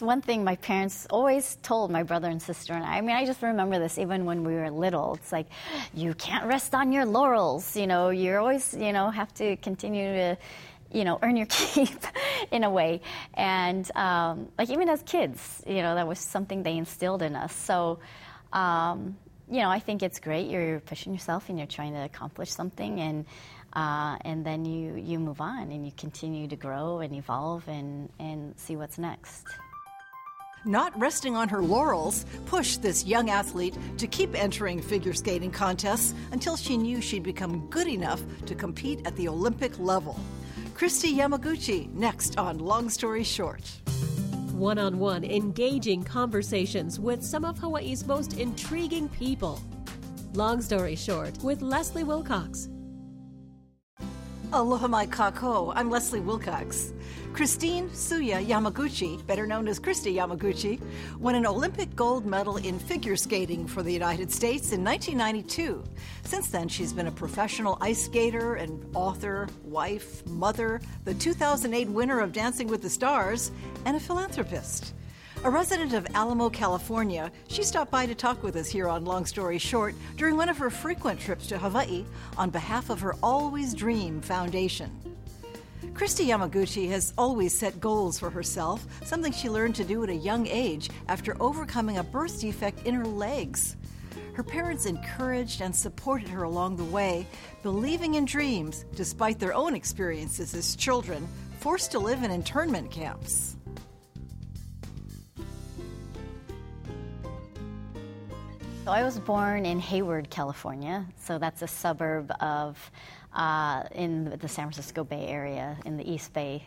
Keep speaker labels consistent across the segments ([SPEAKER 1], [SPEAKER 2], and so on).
[SPEAKER 1] One thing my parents always told my brother and sister and I, I mean, I just remember this even when we were little. It's like, you can't rest on your laurels. You know, you're always, you know, have to continue to, you know, earn your keep in a way. And um, like even as kids, you know, that was something they instilled in us. So, um, you know, I think it's great. You're pushing yourself and you're trying to accomplish something, and uh, and then you you move on and you continue to grow and evolve and and see what's next.
[SPEAKER 2] Not resting on her laurels pushed this young athlete to keep entering figure skating contests until she knew she'd become good enough to compete at the Olympic level. Kristi Yamaguchi, next on Long Story Short.
[SPEAKER 3] One on one, engaging conversations with some of Hawaii's most intriguing people. Long Story Short with Leslie Wilcox.
[SPEAKER 2] Aloha mai kākou. I'm Leslie Wilcox. Kristine Tsuya Yamaguchi, better known as Kristi Yamaguchi, won an Olympic gold medal in figure skating for the United States in 1992. Since then, she's been a professional ice skater and author, wife, mother, the 2008 winner of Dancing with the Stars, and a philanthropist. A resident of Alamo, California, she stopped by to talk with us here on Long Story Short during one of her frequent trips to Hawaii on behalf of her Always Dream Foundation. Kristi Yamaguchi has always set goals for herself, something she learned to do at a young age after overcoming a birth defect in her legs. Her parents encouraged and supported her along the way, believing in dreams despite their own experiences as children, forced to live in internment camps.
[SPEAKER 1] So I was born in Hayward, California. So that's a suburb of uh, in the San Francisco Bay Area in the East Bay.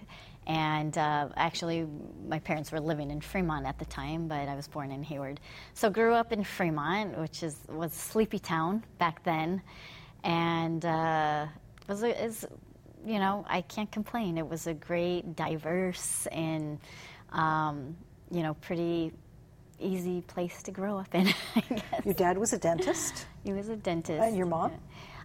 [SPEAKER 1] And uh, actually, my parents were living in Fremont at the time, but I was born in Hayward. So grew up in Fremont, which is was a sleepy town back then, and uh, was is, you know I can't complain. It was a great, diverse, and um, you know pretty easy place to grow up in.
[SPEAKER 2] Your dad was a dentist.
[SPEAKER 1] he was a dentist.
[SPEAKER 2] And your mom?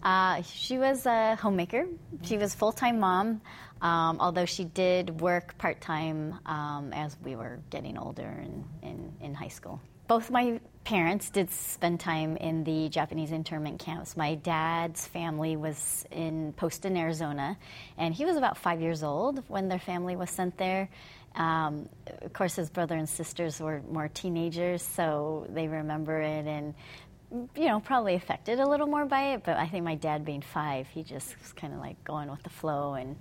[SPEAKER 1] Uh, she was a homemaker. She was full time mom, um, although she did work part time um, as we were getting older and in, in high school. Both my parents did spend time in the Japanese internment camps. My dad's family was in Poston, Arizona, and he was about five years old when their family was sent there. Um, of course, his brother and sisters were more teenagers, so they remember it and you know, probably affected a little more by it, but I think my dad being five, he just was kind of like going with the flow and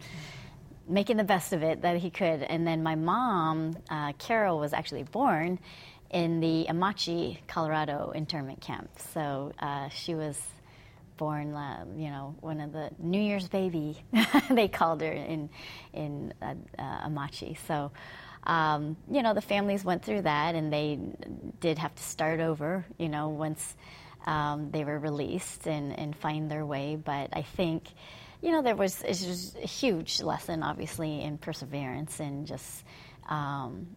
[SPEAKER 1] making the best of it that he could. And then my mom, uh, Carol, was actually born in the Amache, Colorado internment camp. So uh, she was born, uh, you know, one of the New Year's baby, they called her in, in uh, uh, Amache. So, um, you know, the families went through that and they did have to start over, you know, once um, they were released and, and find their way. But I think, you know, there was, it was a huge lesson, obviously, in perseverance and just, um,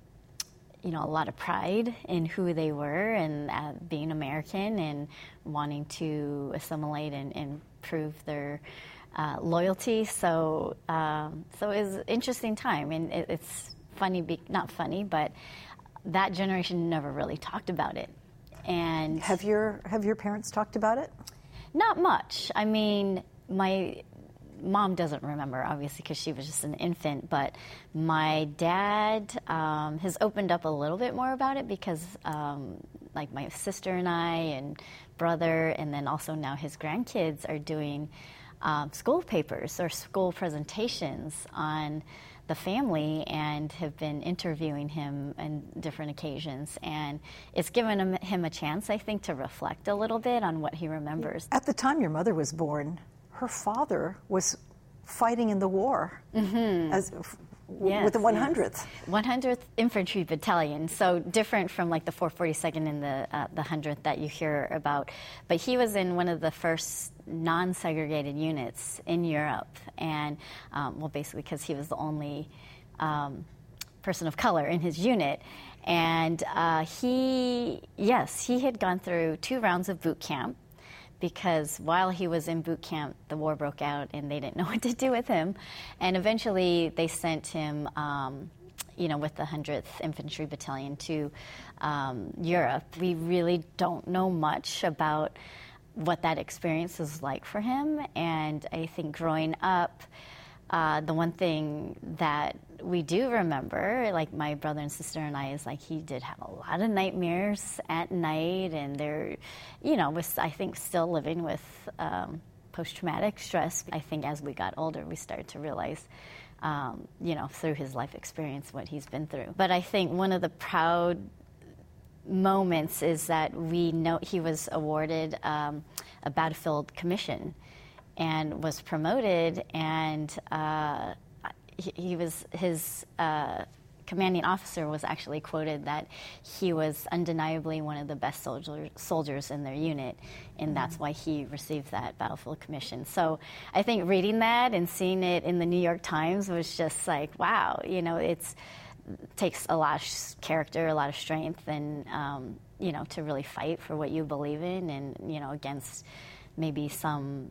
[SPEAKER 1] you know, a lot of pride in who they were and uh, being American and wanting to assimilate and, and prove their uh, loyalty. So, um, so it was an interesting time, and it, it's funny, be, not funny, but that generation never really talked about it. And
[SPEAKER 2] have your have your parents talked about it?
[SPEAKER 1] Not much. I mean, my mom doesn't remember, obviously, because she was just an infant. But my dad um, has opened up a little bit more about it because, um, like, my sister and I and brother, and then also now his grandkids are doing um, school papers or school presentations on the family and have been interviewing him on different occasions. And it's given him, him, a chance, I think, to reflect a little bit on what he remembers.
[SPEAKER 2] At the time your mother was born, her father was fighting in the war mm-hmm. as yes, with the 100th.
[SPEAKER 1] 100th Infantry Battalion, so different from like the 442nd and the uh, the 100th that you hear about. But he was in one of the first non-segregated units in Europe, and um, well, basically because he was the only um, person of color in his unit. And uh, he, yes, he had gone through two rounds of boot camp because while he was in boot camp, the war broke out and they didn't know what to do with him. And eventually they sent him um, you know, with the 100th Infantry Battalion to um, Europe. We really don't know much about what that experience was like for him. And I think growing up, uh, the one thing that we do remember, like my brother and sister and I, is like he did have a lot of nightmares at night, and they're, you know, was I think still living with um, post traumatic stress. I think as we got older, we started to realize. Um, you know, through his life experience, what he's been through. But I think one of the proud moments is that we know he was awarded um, a battlefield commission and was promoted, and uh, he, he, was his. Uh, commanding officer was actually quoted that he was undeniably one of the best soldier, soldiers in their unit, and that's why he received that battlefield commission. So I think reading that and seeing it in the New York Times was just like, wow, you know, it's takes a lot of character, a lot of strength, and um, you know, to really fight for what you believe in, and you know, against maybe some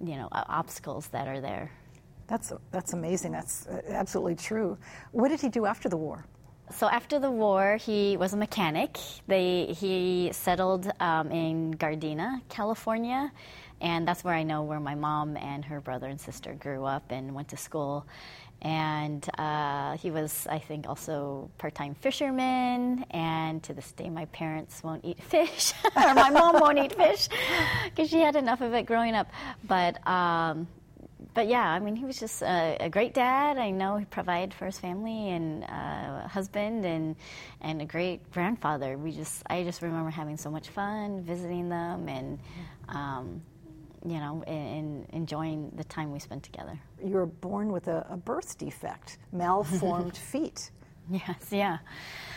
[SPEAKER 1] you know obstacles that are there.
[SPEAKER 2] That's that's amazing. That's uh, absolutely true. What did he do after the war?
[SPEAKER 1] So after the war, he was a mechanic. They, he settled um, in Gardena, California, and that's where I know where my mom and her brother and sister grew up and went to school. And uh, he was, I think, also part-time fisherman. And to this day, my parents won't eat fish, or my mom won't eat fish, because she had enough of it growing up. But um, but yeah, I mean, he was just a, a, great dad. I know he provided for his family and uh, husband and and a great grandfather. We just I just remember having so much fun visiting them and um, you know and, enjoying the time we spent together.
[SPEAKER 2] You were born with a, a birth defect, malformed feet.
[SPEAKER 1] Yes, yeah.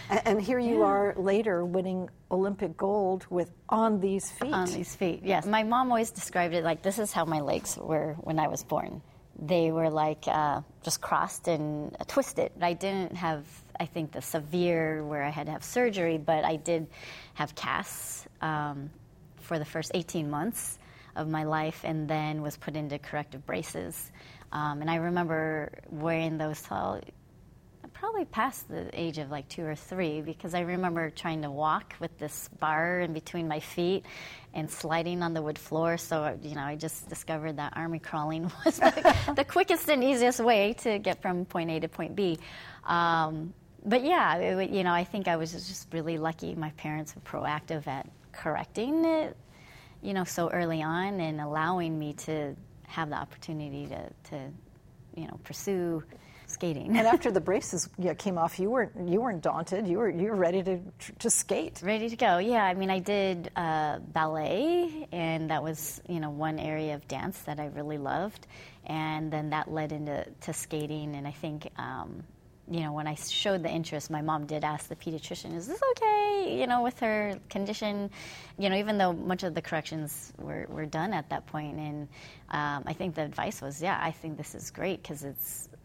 [SPEAKER 2] And, and here you yeah. are later winning Olympic gold with on these feet.
[SPEAKER 1] On these feet, yes. My mom always described it like this is how my legs were when I was born. They were like uh, just crossed and uh, twisted. I didn't have, I think, the severe where I had to have surgery, but I did have casts um, for the first 18 months of my life and then was put into corrective braces. Um, and I remember wearing those till probably past the age of like two or three because I remember trying to walk with this bar in between my feet and sliding on the wood floor. So, you know, I just discovered that army crawling was the, the quickest and easiest way to get from point A to point B. Um, but yeah, it, you know, I think I was just really lucky. My parents were proactive at correcting it, you know, so early on and allowing me to have the opportunity to, to you know, pursue skating.
[SPEAKER 2] and after the braces came off, you weren't you weren't daunted. You were you were ready to to skate.
[SPEAKER 1] Ready to go. Yeah, I mean, I did uh, ballet, and that was you know one area of dance that I really loved, and then that led into to skating. And I think um, you know, when I showed the interest, my mom did ask the pediatrician, "Is this okay?" You know, with her condition, you know, even though much of the corrections were, were done at that point, and um, I think the advice was, "Yeah, I think this is great because it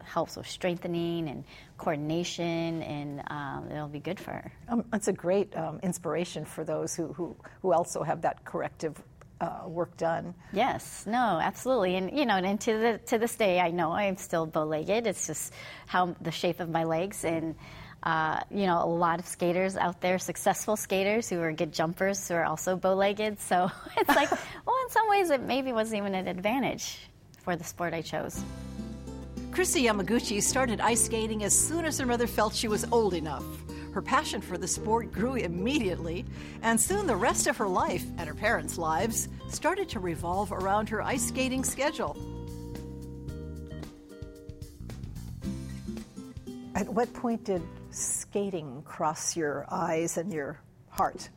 [SPEAKER 1] helps with strengthening and coordination, and um, it'll be good for her."
[SPEAKER 2] Um, it's a great um, inspiration for those who, who who also have that corrective uh, work done.
[SPEAKER 1] Yes, no, absolutely, and you know, and to the to this day, I know I'm still bow-legged. It's just how the shape of my legs, and uh, you know, a lot of skaters out there, successful skaters who are good jumpers, who are also bow-legged. So it's like, well, in some ways, it maybe wasn't even an advantage for the sport I chose.
[SPEAKER 2] Kristi Yamaguchi started ice skating as soon as her mother felt she was old enough. Her passion for the sport grew immediately, and soon the rest of her life and her parents' lives started to revolve around her ice skating schedule. At what point did skating cross your eyes and your heart?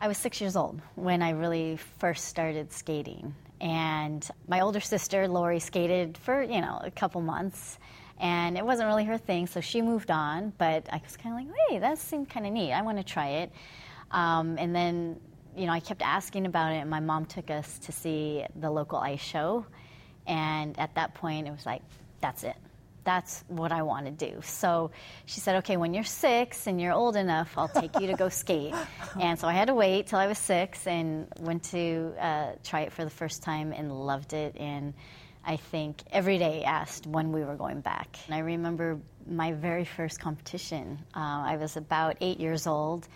[SPEAKER 1] I was six years old when I really first started skating. And my older sister, Lori, skated for, you know, a couple months and it wasn't really her thing, so she moved on. But I was kind of like, hey, that seemed kind of neat. I want to try it. Um, and then, you know, I kept asking about it, and my mom took us to see the local ice show. And at that point, it was like, that's it. That's what I want to do. So she said, okay, when you're six and you're old enough, I'll take you to go skate. And so I had to wait till I was six and went to uh, try it for the first time and loved it. And I think, every day asked when we were going back. And I remember my very first competition. Uh, I was about eight years old,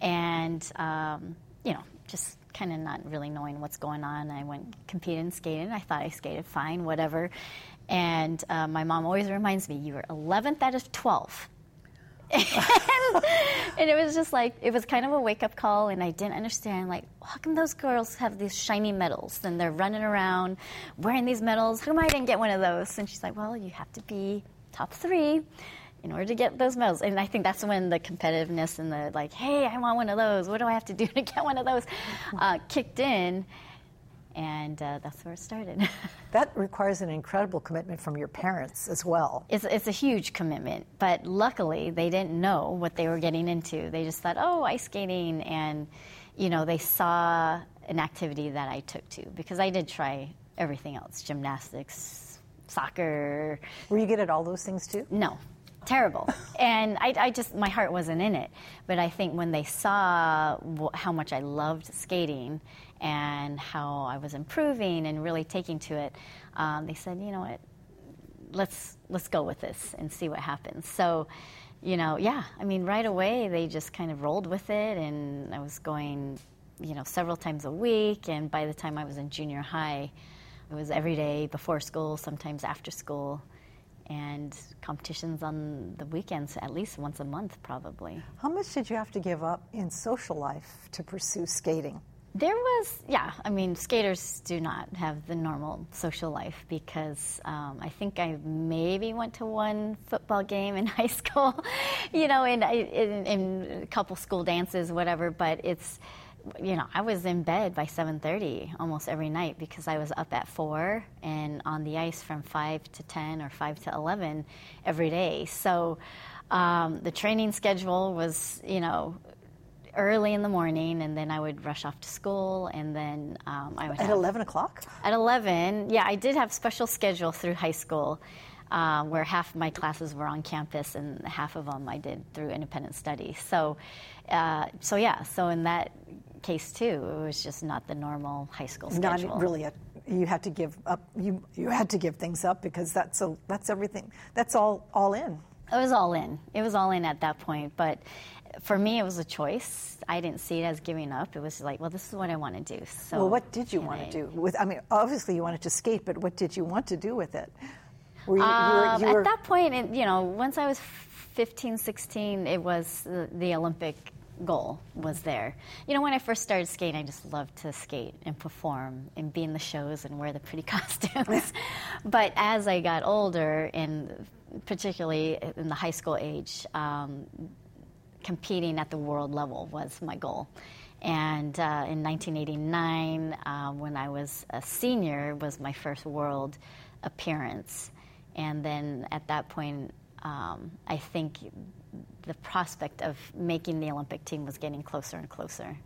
[SPEAKER 1] and, um, you know, just kind of not really knowing what's going on. I went competed and skated. I thought I skated fine, whatever. And uh, my mom always reminds me, you were 11th out of 12. and, it was just like it was kind of a wake up call, and I didn't understand like how come those girls have these shiny medals and they're running around wearing these medals? How come I didn't get one of those? And she's like, well, you have to be top three in order to get those medals. And I think that's when the competitiveness and the like, hey, I want one of those. What do I have to do to get one of those? Uh, kicked in and uh, that's where it started.
[SPEAKER 2] that requires an incredible commitment from your parents as well.
[SPEAKER 1] It's, it's a huge commitment, but luckily they didn't know what they were getting into. They just thought, oh, ice skating, and you know, they saw an activity that I took to because I did try everything else, gymnastics, soccer.
[SPEAKER 2] Were you good at all those things too?
[SPEAKER 1] No, terrible. and I, I, just, my heart wasn't in it. But I think when they saw how much I loved skating and how I was improving and really taking to it, um, they said, you know what, let's, let's go with this and see what happens. So, you know, yeah, I mean, right away they just kind of rolled with it, and I was going, you know, several times a week. And by the time I was in junior high, it was every day before school, sometimes after school and competitions on the weekends at least once a month probably.
[SPEAKER 2] How much did you have to give up in social life to pursue skating?
[SPEAKER 1] There was, yeah, I mean, skaters do not have the normal social life because um, I think I maybe went to one football game in high school, you know, in, in, in a couple school dances, whatever, but it's, you know, I was in bed by 7:30 almost every night because I was up at 4 and on the ice from 5 to 10 or 5 to 11 every day. So um, the training schedule was, you know, early in the morning, and then I would rush off to school, and then um, I would
[SPEAKER 2] at
[SPEAKER 1] have,
[SPEAKER 2] 11 o'clock.
[SPEAKER 1] At 11, yeah, I did have special schedule through high school. Uh, where half of my classes were on campus and half of them I did through independent study. So, uh, so yeah, so in that case too. It was just not the normal high school schedule.
[SPEAKER 2] Not really. A, you had to give up. You you had to give things up because that's a, that's everything. That's all all in.
[SPEAKER 1] It was all in. It was all in at that point. But for me, it was a choice. I didn't see it as giving up. It was like, well, this is what I want to do. So,
[SPEAKER 2] well, what did you want I, to do with? I mean, obviously you wanted to skate, but what did you want to do with it?
[SPEAKER 1] Were you, um, you were, you were... At that point, it, you know, once I was 15, 16, it was the, the Olympic goal was there. You know, when I first started skating, I just loved to skate and perform and be in the shows and wear the pretty costumes. but as I got older, and particularly in the high school age, um, competing at the world level was my goal. And uh, in 1989, uh, when I was a senior, was my first world appearance. And then at that point, um, I think the prospect of making the Olympic team was getting closer and closer.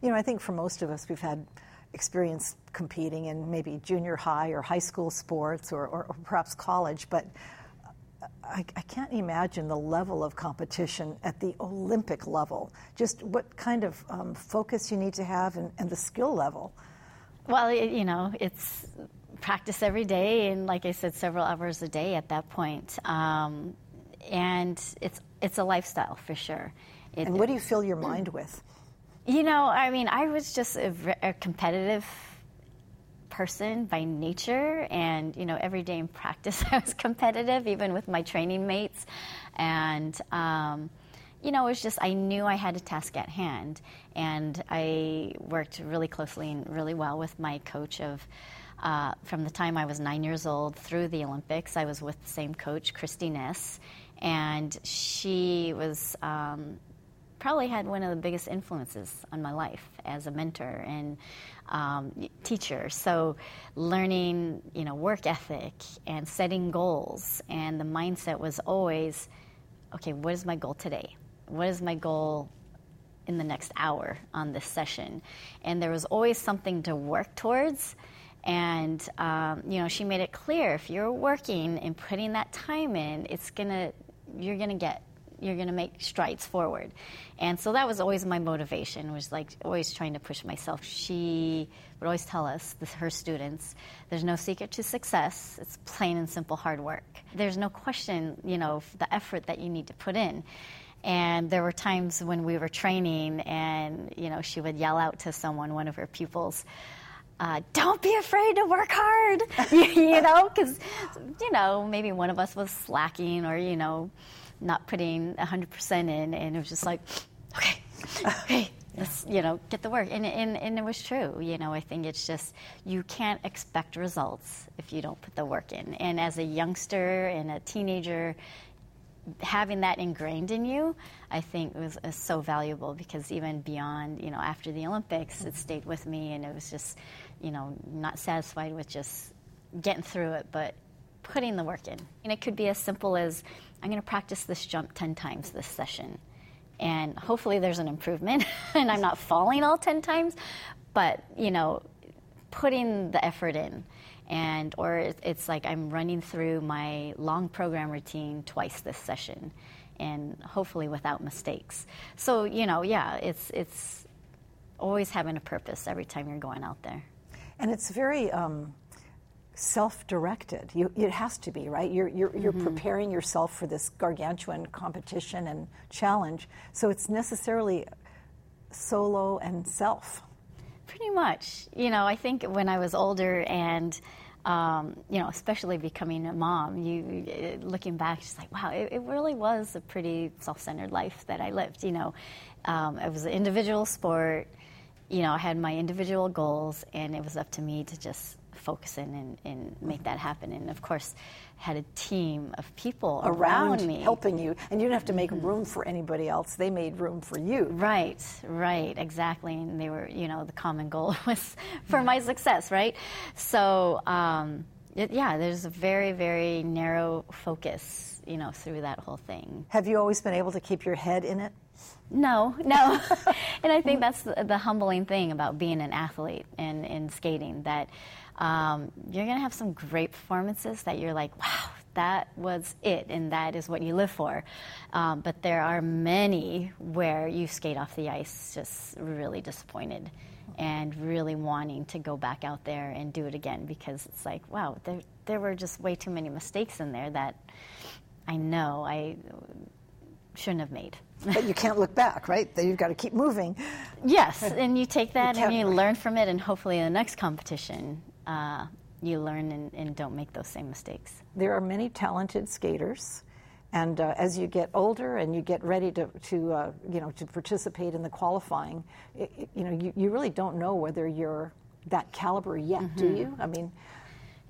[SPEAKER 2] You know, I think for most of us, we've had experience competing in maybe junior high or high school sports or, or, or perhaps college, but I, I, can't imagine the level of competition at the Olympic level. Just what kind of um, focus you need to have and, and the skill level.
[SPEAKER 1] Well, it, you know, it's practice every day, and like I said, several hours a day at that point. Um, and it's it's a lifestyle for sure.
[SPEAKER 2] It, and what do you fill your mind with?
[SPEAKER 1] You know, I mean, I was just a, a competitive person by nature, and you know, every day in practice, I was competitive, even with my training mates, and. Um, you know, it was just I knew I had a task at hand, and I worked really closely and really well with my coach of uh, from the time I was nine years old through the Olympics. I was with the same coach, Christy Ness, and she was um, probably had one of the biggest influences on my life as a mentor and um, teacher. So learning, you know, work ethic and setting goals, and the mindset was always, okay, what is my goal today? What is my goal in the next hour on this session? And there was always something to work towards. And um, you know, she made it clear if you're working and putting that time in, it's gonna you're to get you're going to make strides forward. And so that was always my motivation, was like always trying to push myself. She would always tell us, this, her students, there's no secret to success. It's plain and simple hard work. There's no question, you know, the effort that you need to put in. And there were times when we were training, and you know, she would yell out to someone, one of her pupils, uh, "Don't be afraid to work hard," you, you know, because you know maybe one of us was slacking or you know not putting 100% in, and it was just like, okay, okay, let's you know get the work, and, and and it was true. You know, I think it's just you can't expect results if you don't put the work in, and as a youngster and a teenager having that ingrained in you, I think was, was, so valuable because even beyond, you know, after the Olympics, it stayed with me, and it was just, you know, not satisfied with just getting through it, but putting the work in. And it could be as simple as I'm going to practice this jump 10 times this session. And hopefully there's an improvement and I'm not falling all 10 times, but, you know, putting the effort in and or it's like I'm running through my long program routine twice this session, and hopefully without mistakes. So you know, yeah, it's it's always having a purpose every time you're going out there.
[SPEAKER 2] And it's very um, self-directed. You, it has to be right. You're you're, you're mm-hmm. preparing yourself for this gargantuan competition and challenge. So it's necessarily solo and self.
[SPEAKER 1] Pretty much. You know, I think when I was older and um, you know, especially becoming a mom, you looking back, just like, wow, it, it really was a pretty self-centered life that I lived. You know, um, it was an individual sport. You know, I had my individual goals, and it was up to me to just focus in and, and make that happen. And of course, had a team of people around, around me
[SPEAKER 2] helping you, and you didn't have to make mm-hmm. room for anybody else. They made room for you.
[SPEAKER 1] Right, right, exactly. And they were, you know, the common goal was for my success, right? So, um, it, yeah, there's a very, very narrow focus, you know, through that whole thing.
[SPEAKER 2] Have you always been able to keep your head in it?
[SPEAKER 1] No, no. and I think that's the, the, humbling thing about being an athlete and in skating that um, you're going to have some great performances that you're like, wow, that was it, and that is what you live for. Um, but there are many where you skate off the ice just really disappointed and really wanting to go back out there and do it again because it's like, wow, there, there were just way too many mistakes in there that I know I shouldn't have made.
[SPEAKER 2] but you can't look back, right? You've got to keep moving.
[SPEAKER 1] Yes, and you take that you and you learn from it, and hopefully in the next competition, uh, you learn and, and, don't make those same mistakes.
[SPEAKER 2] There are many talented skaters, and uh, as you get older and you get ready to, to uh, you know, to participate in the qualifying, it, it, you know, you, you really don't know whether you're that caliber yet, mm-hmm. do you? I mean.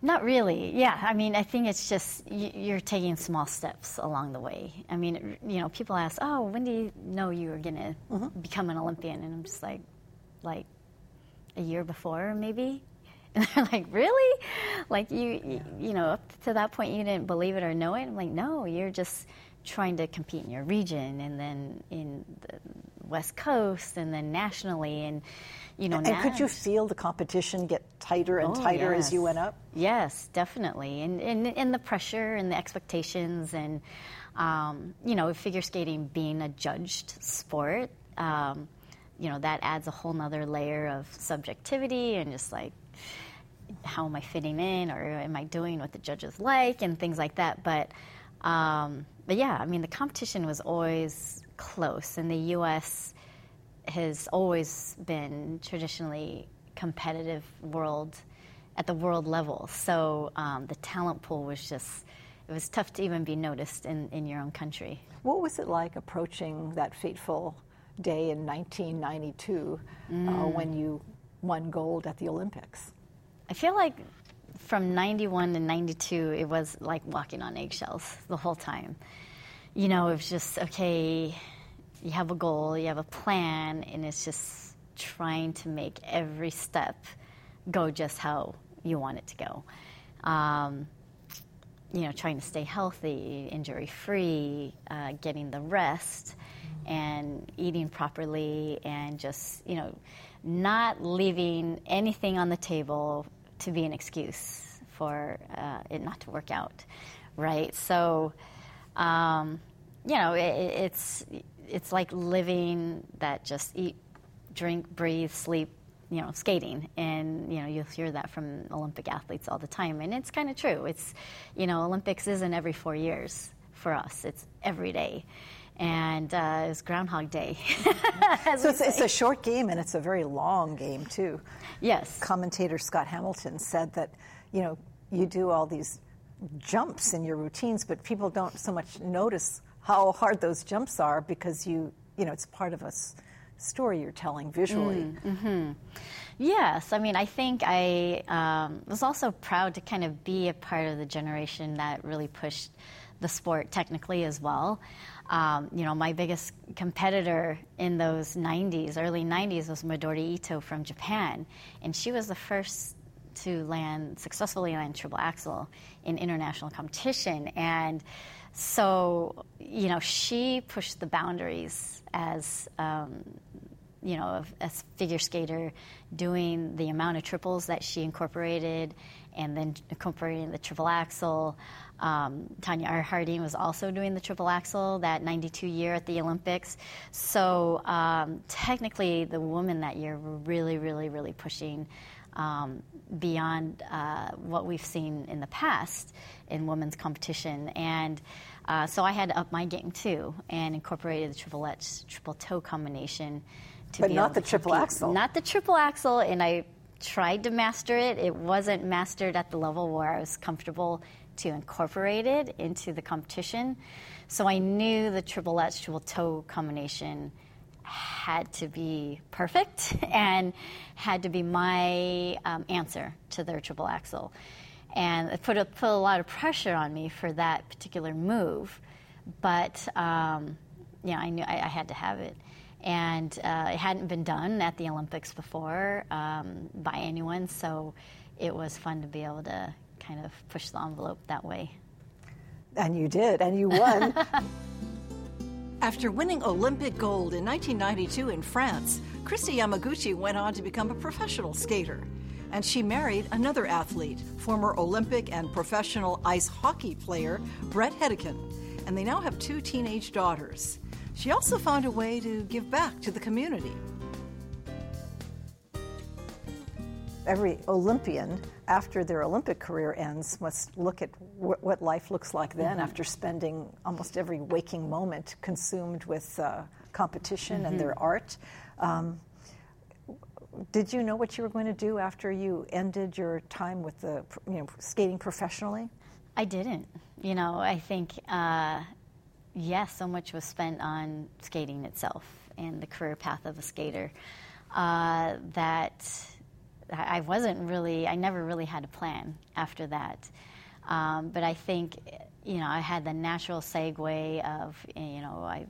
[SPEAKER 1] Not really. Yeah, I mean, I think it's just you're taking small steps along the way. I mean, you know, people ask, "Oh, when do you know you were going to mm-hmm. become an Olympian?" And I'm just like, like a year before, maybe. And they're like, really? Like you, yeah. you, you, know, up to that point you didn't believe it or know it. I'm like, no, you're just trying to compete in your region and then in the West Coast and then nationally and you know.
[SPEAKER 2] And, could you feel the competition get tighter and oh, tighter yes. as you went up?
[SPEAKER 1] Yes, definitely. And, and and the pressure and the expectations and um, you know figure skating being a judged sport. Um, you know that adds a whole nother layer of subjectivity and just like how am I fitting in or am I doing what the judges like and things like that. But, um, but yeah, I mean, the competition was always close, and the U.S. has always been traditionally competitive world at the world level. So um, the talent pool was just it was tough to even be noticed in, in your own country.
[SPEAKER 2] What was it like approaching that fateful day in 1992 uh, mm. uh, when you won gold at the Olympics?
[SPEAKER 1] I feel like from 91 to 92, it was like walking on eggshells the whole time. You know, it was just, okay, you have a goal, you have a plan, and it's just trying to make every step go just how you want it to go. Um, you know, trying to stay healthy, injury free, uh, getting the rest, and eating properly, and just, you know, not leaving anything on the table to be an excuse for uh, it not to work out, right? So, um, you know, it, it's it's like living that just eat, drink, breathe, sleep, you know, skating. And, you know, you'll hear that from Olympic athletes all the time. And it's kind of true. It's, you know, Olympics isn't every four years for us, it's every day. And uh, it's Groundhog Day.
[SPEAKER 2] so it's, it's, a short game and it's a very long game, too.
[SPEAKER 1] Yes.
[SPEAKER 2] Commentator Scott Hamilton said that, you know, you do all these jumps in your routines, but people don't so much notice how hard those jumps are because you, you know, it's part of a story you're telling visually.
[SPEAKER 1] Mm, mm-hmm. Yes, I mean, I think I um, was also proud to kind of be a part of the generation that really pushed the sport technically as well. Um, you know, my biggest competitor in those 90s, early 90s, was Midori Ito from Japan, and she was the first to land successfully land triple axel in international competition. And so you know she pushed the boundaries as um, you know a figure skater doing the amount of triples that she incorporated and then incorporating the triple axel um, Tonya R. Harding was also doing the triple axel that 92 year at the Olympics. So um, technically, the women that year were really, really, really pushing um, beyond uh, what we've seen in the past in women's competition. And uh, so I had to up my game too and incorporated the triple H, triple toe combination.
[SPEAKER 2] To but not the triple axel.
[SPEAKER 1] Not the triple axel, and I tried to master it. It wasn't mastered at the level where I was comfortable to incorporate it into the competition. So I knew the triple H, triple toe combination had to be perfect and had to be my um, answer to their triple axel. And it put a, put a lot of pressure on me for that particular move. But, um, yeah, I knew I, I, had to have it. And uh, it hadn't been done at the Olympics before um, by anyone, so it was fun to be able to kind of push the envelope that way.
[SPEAKER 2] And you did, and you won. After winning Olympic gold in 1992 in France, Kristi Yamaguchi went on to become a professional skater. And she married another athlete, former Olympic and professional ice hockey player Brett Hedican. And they now have two teenage daughters. She also found a way to give back to the community. Every Olympian, after their Olympic career ends, must look at wh- what life looks like then mm-hmm. after spending almost every waking moment consumed with uh, competition mm-hmm. and their mm-hmm. art. Um, did you know what you were going to do after you ended your time with the, you know, skating professionally?
[SPEAKER 1] I didn't. You know, I think, uh, yes, so much was spent on skating itself and the career path of a skater uh, that I wasn't really, I never really had a plan after that. Um, but I think, you know, I had the natural segue of, you know, I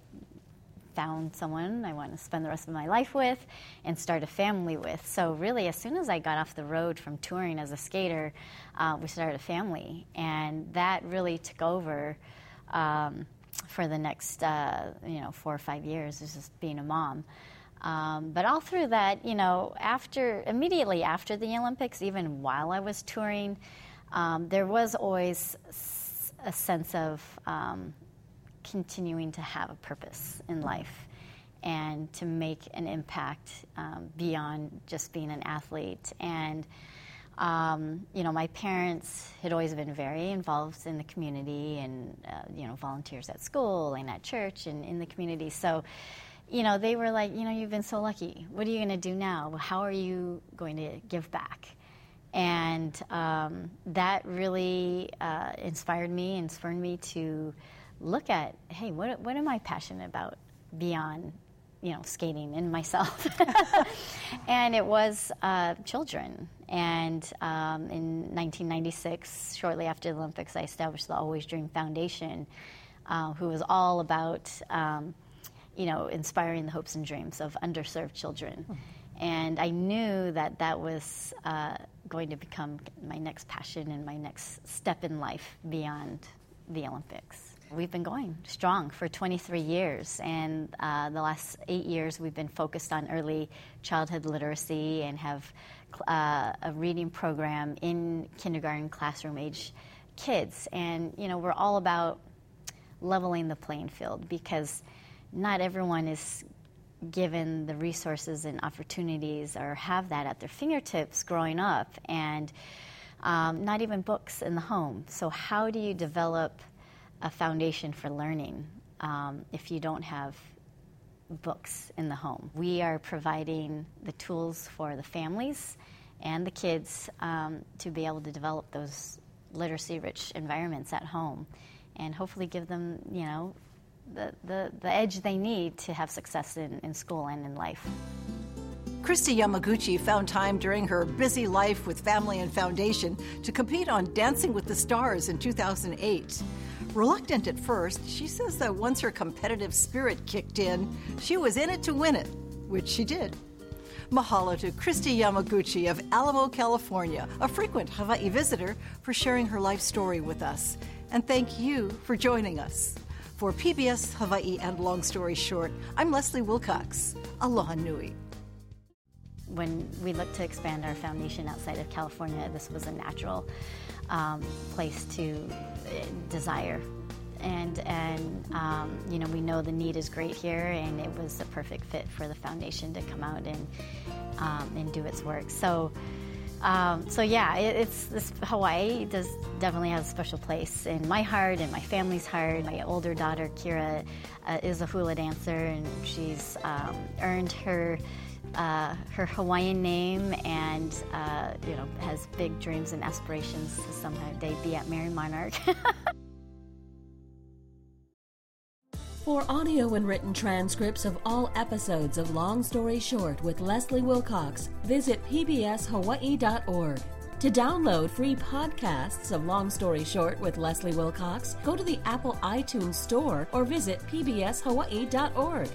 [SPEAKER 1] found someone I want to spend the rest of my life with and start a family with. So, really, as soon as I got off the road from touring as a skater, uh, we started a family. And that really took over um, for the next, uh, you know, four or five years, is just being a mom. Um, but all through that, you know, after immediately after the Olympics, even while I was touring, um, there was always a sense of um, continuing to have a purpose in life and to make an impact um, beyond just being an athlete. And um, you know, my parents had always been very involved in the community and uh, you know volunteers at school and at church and in the community. So you know, they were like, you know, you've been so lucky. What are you going to do now? How are you going to give back? And um, that really uh, inspired me and spurred me to look at, hey, what, what am I passionate about beyond, you know, skating and myself? and it was uh, children. And um, in 1996, shortly after the Olympics, I established the Always Dream Foundation, uh, who was all about um, you know, inspiring the hopes and dreams of underserved children. Mm-hmm. And I knew that that was uh, going to become my next passion and my next step in life beyond the Olympics. We've been going strong for 23 years, and uh, the last eight years we've been focused on early childhood literacy and have uh, a reading program in kindergarten classroom age kids. And, you know, we're all about leveling the playing field because not everyone is given the resources and opportunities or have that at their fingertips growing up, and um, not even books in the home. So, how do you develop a foundation for learning um, if you don't have books in the home? We are providing the tools for the families and the kids um, to be able to develop those literacy rich environments at home and hopefully give them, you know, the, the, the edge they need to have success in, in school and in life.
[SPEAKER 2] Kristi Yamaguchi found time during her busy life with family and foundation to compete on Dancing with the Stars in 2008. Reluctant at first, she says that once her competitive spirit kicked in, she was in it to win it, which she did. Mahalo to Kristi Yamaguchi of Alamo, California, a frequent Hawaii visitor, for sharing her life story with us. And thank you for joining us. For PBS Hawaii and Long Story Short, I'm Leslie Wilcox. Aloha Nui.
[SPEAKER 1] When we looked to expand our foundation outside of California, this was a natural um, place to uh, desire. And, and um, you know, we know the need is great here, and it was a perfect fit for the foundation to come out and, um, and do its work. So, um, so yeah, it, it's this Hawaii does definitely has a special place in my heart and my family's heart. My older daughter Keara uh, is a hula dancer, and she's um, earned her. Uh, her Hawaiian name and uh, you know has big dreams and aspirations to someday be at Merrie Monarch.
[SPEAKER 3] For audio and written transcripts of all episodes of Long Story Short with Leslie Wilcox, visit pbshawaii.org. To download free podcasts of Long Story Short with Leslie Wilcox, go to the Apple iTunes Store or visit pbshawaii.org.